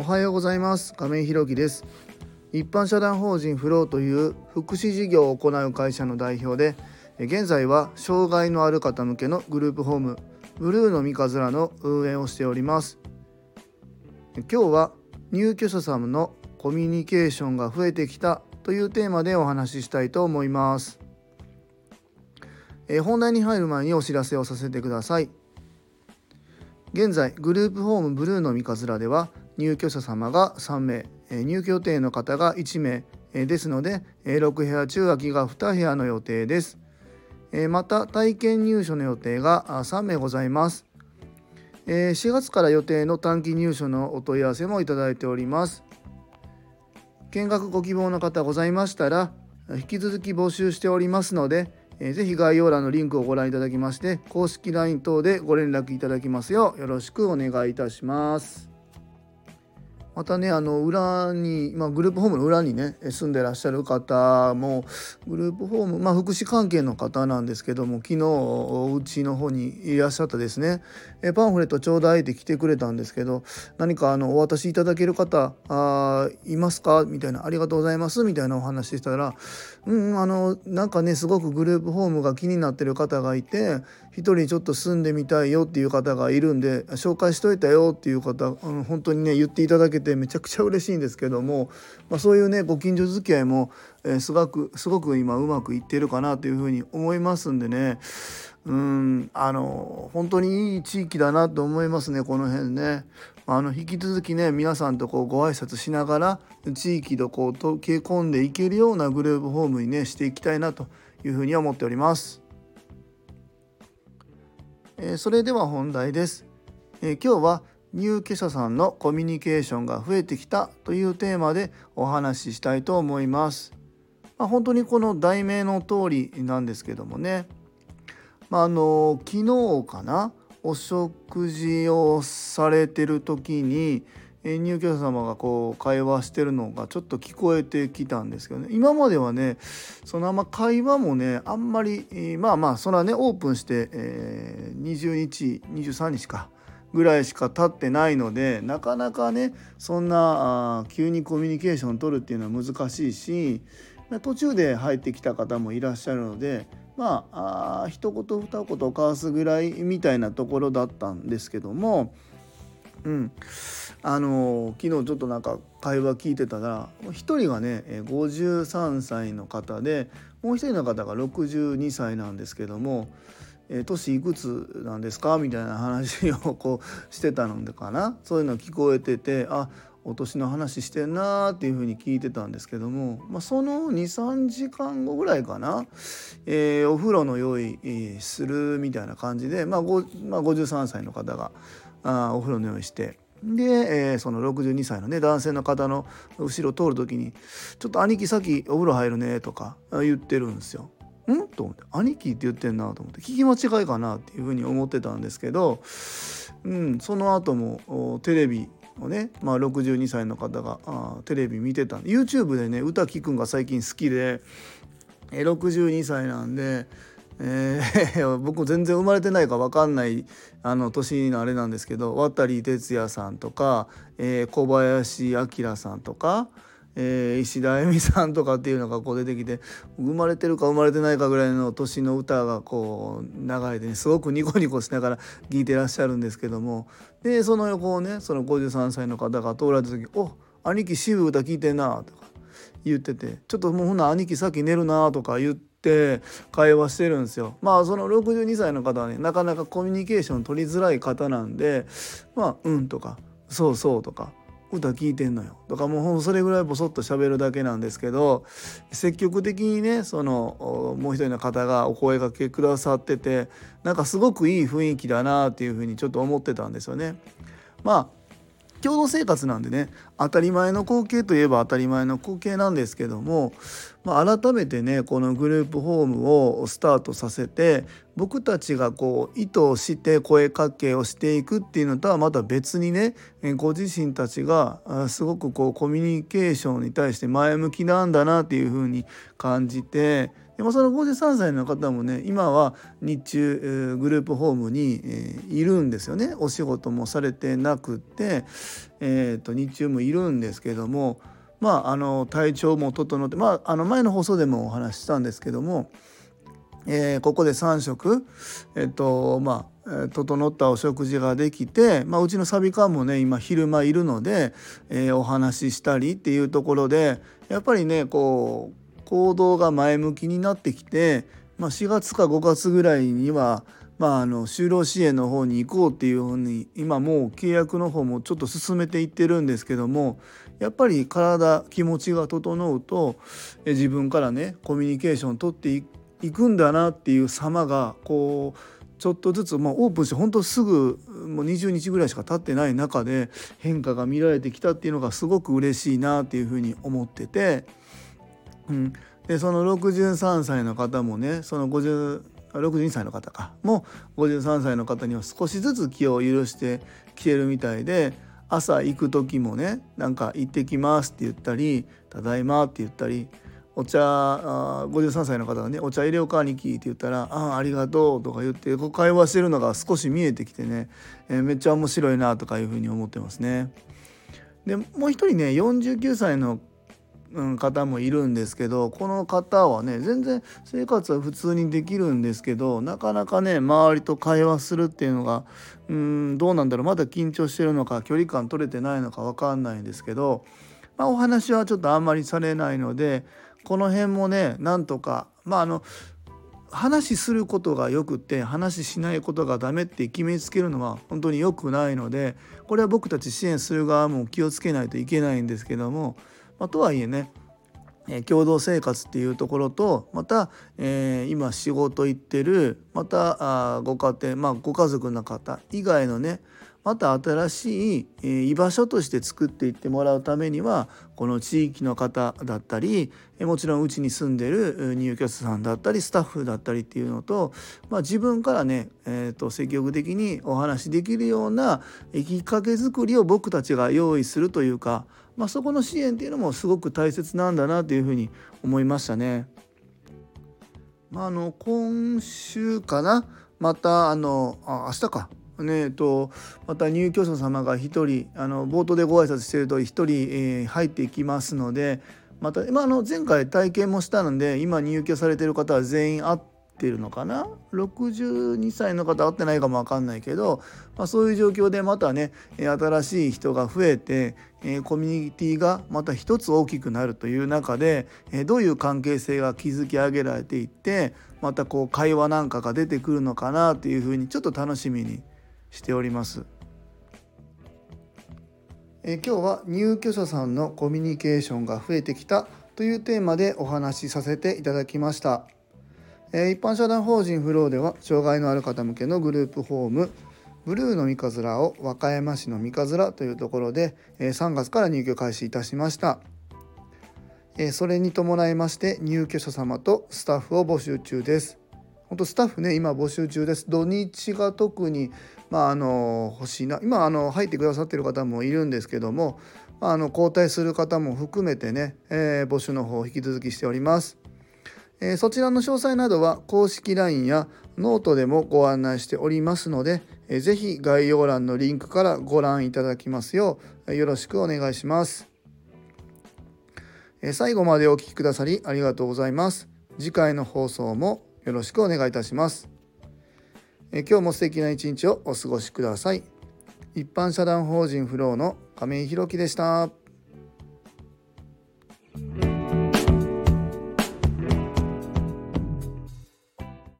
おはようございます。亀井ひろきです。一般社団法人フローという福祉事業を行う会社の代表で現在は障害のある方向けのグループホームブルーの三日面の運営をしております。今日は入居者様のコミュニケーションが増えてきたというテーマでお話ししたいと思います。本題に入る前にお知らせをさせてください。現在グループホームブルーの三日面では入居者様が3名入居予定の方が1名ですので6部屋中空きが2部屋の予定です。また体験入所の予定が3名ございます。4月から予定の短期入所のお問い合わせもいただいております。見学ご希望の方ございましたら引き続き募集しておりますのでえー、ぜひ概要欄のリンクをご覧いただきまして公式 LINE 等でご連絡いただきますようよろしくお願いいたします。またねあの裏に、まあ、グループホームの裏にね住んでらっしゃる方もグループホーム、まあ、福祉関係の方なんですけども昨日うちの方にいらっしゃったですね。えパンフレットちょうだいって来てくれたんですけど何かあのお渡しいただける方あいますか？みたいなありがとうございます。みたいなお話したらうんあのなんかねすごくグループホームが気になってる方がいて一人ちょっと住んでみたいよっていう方がいるんで紹介しといたよっていう方あの本当にね言っていただけてめちゃくちゃ嬉しいんですけども、まあ、そういうねご近所付き合いも、えー、すごくすごく今うまくいってるかなというふうに思いますんでねうんあの本当にいい地域だなと思いますねこの辺ね。あの引き続きね皆さんとこうご挨拶しながら地域とこう溶け込んでいけるようなグループホームにねしていきたいなというふうに思っております。えー、それでは本題です、えー、今日は入居者さんのコミュニケーションが増えてきたというテーマでお話ししたいと思います。まあ、本当にこの題名の通りなんですけどもね、まあ、あの昨日かなお食事をされてる時に入居者様がこう会話してるのがちょっと聞こえてきたんですけどね。今まではねそのあんま会話もねあんまりまあまあそれはねオープンして、えー、20日23日か。ぐらいしか経ってないのでなかなかねそんな急にコミュニケーション取るっていうのは難しいし途中で入ってきた方もいらっしゃるのでまああ一言二言交わすぐらいみたいなところだったんですけどもうん。あの昨日ちょっとなんか会話聞いてたら1人がね53歳の方でもう1人の方が62歳なんですけども「え年いくつなんですか?」みたいな話をこうしてたのかな？そういうの聞こえててあお年の話してんなーっていうふうに聞いてたんですけども、まあ、その23時間後ぐらいかな、えー、お風呂の用意するみたいな感じで、まあまあ、53歳の方があお風呂の用意してで、えー、その62歳のね男性の方の後ろ通る時に「ちょっと兄貴先お風呂入るね」とか言ってるんですよ。ん？と思って「兄貴」って言ってんなと思って。聞き間違いかなっていうふうに思ってたんですけど、うん、その後もテレビをね、まあ、62歳の方があテレビ見てた YouTube でね歌聞くんが最近好きで62歳なんでえー、僕全然生まれてないか分かんないあの年のあれなんですけど渡哲也さんとか、えー、小林明さんとか、えー、石田恵美さんとかっていうのがこう出てきて生まれてるか生まれてないかぐらいの年の歌がこう流れて、ね、すごくニコニコしながら聴いてらっしゃるんですけどもでその横をねその53歳の方が通られた時「お兄貴渋歌聴いてんな」とか言ってて「ちょっともうほな兄貴さっき寝るな」とか言って。っ会話してるんですよ。まあその62歳の方はねなかなかコミュニケーション取りづらい方なんでまあ「うん」とか「そうそう」とか歌聞いてんのよとかもうそれぐらいボソッと喋るだけなんですけど積極的にねそのもう一人の方がお声がけくださっててなんかすごくいい雰囲気だなっていうふうにちょっと思ってたんですよね。まあ共同生活なんでね当たり前の光景といえば当たり前の光景なんですけども、まあ、改めてねこのグループホームをスタートさせて僕たちがこう意図をして声かけをしていくっていうのとはまた別にねご自身たちがすごくこうコミュニケーションに対して前向きなんだなっていうふうに感じてでもその53歳の方もね今は日中グループホームに、えいるんですよね。お仕事もされてなくて、えー、と日中もいるんですけどもまああの体調も整ってまああの前の放送でもお話ししたんですけども、えー、ここで3食えっ、とまあ整ったお食事ができて、まあ、うちのサビ館もね今昼間いるので、えー、お話ししたりっていうところでやっぱりねこう行動が前向きになってきて、まあ、4月か5月ぐらいには、まあ、あの就労支援の方に行こうっていうふうに今もう契約の方もちょっと進めていってるんですけどもやっぱり体気持ちが整うと自分からねコミュニケーション取っていくんだなっていう様がこうちょっとずつ、まあ、オープンして本当すぐもう20日ぐらいしか経ってない中で変化が見られてきたっていうのがすごく嬉しいなっていうふうに思ってて、うん、でその63歳の方もねその50 62歳の方かも53歳の方には少しずつ気を許してきてるみたいで朝行く時もねなんか「行ってきます」って言ったり「ただいま」って言ったりお茶あ53歳の方がね「お茶入れようか兄貴」って言ったら「ああありがとう」とか言ってこう会話してるのが少し見えてきてね、えー、めっちゃ面白いなとかいうふうに思ってますね。でもう一人ね49歳の方もいるんですけどこの方はね全然生活は普通にできるんですけどなかなかね周りと会話するっていうのがうんどうなんだろうまだ緊張してるのか距離感取れてないのか分かんないんですけど、まあ、お話はちょっとあんまりされないのでこの辺もねなんとかまああの話することがよくって話しないことがダメって決めつけるのは本当に良くないのでこれは僕たち支援する側も気をつけないといけないんですけども、まあ、とはいえねえ共同生活っていうところとまた、えー、今仕事行ってるまたあご家庭まあご家族の方以外のねまた新しい、え居場所として作っていってもらうためにはこの地域の方だったり、えもちろんうちに住んでる入居者さんだったりスタッフだったりっていうのと、まあ、自分からね、えー、と積極的にお話しできるようなきっかけ作りを僕たちが用意するというか、まあ、そこの支援っていうのもすごく大切なんだなというふうに思いましたね。まあ、あの今週かな？またあのあ明日かねえっと、また入居者様が1人あの冒頭でご挨拶してると1人、えー、入っていきますのでまた、まあ、の前回体験もしたので今入居されてる方は全員会ってるのかな？62歳の方会ってないかも分かんないけど、まあ、そういう状況でまたね新しい人が増えてコミュニティがまた一つ大きくなるという中でどういう関係性が築き上げられていってまたこう会話なんかが出てくるのかなというふうにちょっと楽しみにしております。え今日は入居者さんのコミュニケーションが増えてきたというテーマでお話しさせていただきました。え一般社団法人フローでは障害のある方向けのグループホームブルーの三日面を和歌山市の三日面というところでえ3月から入居開始いたしました。えそれに伴いまして入居者様とスタッフを募集中です。本当スタッフね今募集中です。土日が特にまあ、あの欲しいな今あの入ってくださってる方もいるんですけども、まあ、あの交代する方も含めてね、えー、募集の方を引き続きしております。え、そちらの詳細などは公式 LINE やノートでもご案内しておりますので、えー、ぜひ概要欄のリンクからご覧いただきますようよろしくお願いします。え最後までお聴きくださりありがとうございます。次回の放送もよろしくお願いいたします。え今日も素敵な一日をお過ごしください。一般社団法人フローの亀井宏樹でした。